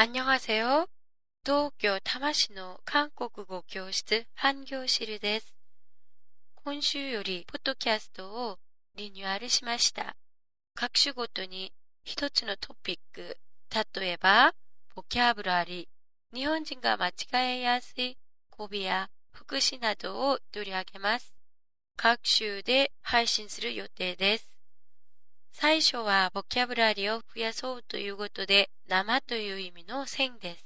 안녕하세요東京多摩市の韓国語教室、半行シルです。今週より、ポッドキャストをリニューアルしました。各種ごとに一つのトピック、例えば、ボキャブラリー、日本人が間違えやすい語尾や副詞などを取り上げます。各週で配信する予定です。 最初はボキャブラリを増やそうということで、生という意味の線です。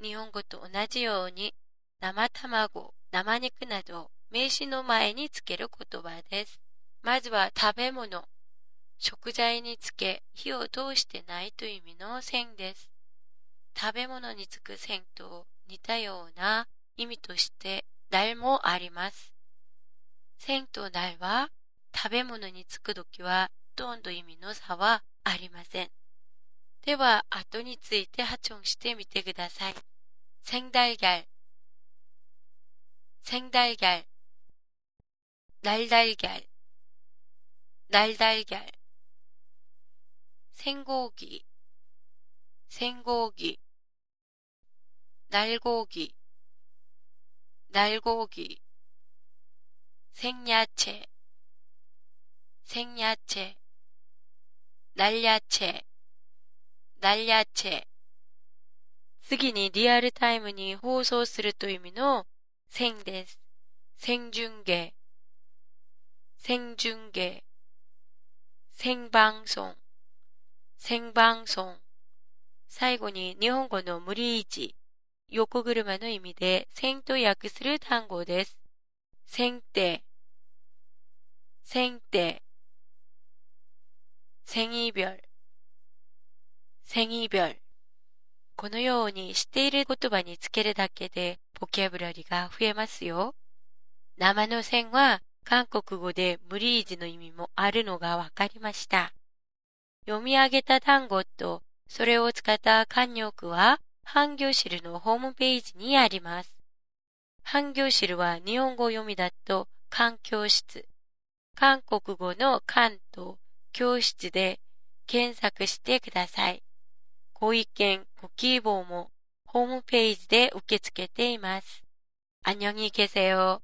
日本語と同じように、生卵、生肉など名詞の前につける言葉です。まずは食べ物、食材につけ火を通してないという意味の線です。食べ物につく線と似たような意味として題もあります。線と題は食べ物につくときはとんど意味の差はありません。では、後について発音してみてください。생달걀생달걀날달걀날달걀생고기생고기날고기날고기생야채생야채 날야채날야채次にリアルタイムに放送するという意味の線です。생중계생중계생방송생방송最後に日本語の無理維持、横車の意味で線と訳する単語です。線定、線定、 繊維별繊維별このように知っている言葉につけるだけでボキャブラリが増えますよ。生の線は韓国語で無理ーズの意味もあるのがわかりました。読み上げた単語とそれを使った慣用句はハンギョシルのホームページにあります。ハンギョシルは日本語読みだと環境室。韓国語の関と教室で検索してください。ご意見、ご希望もホームページで受け付けています。안녕히계세요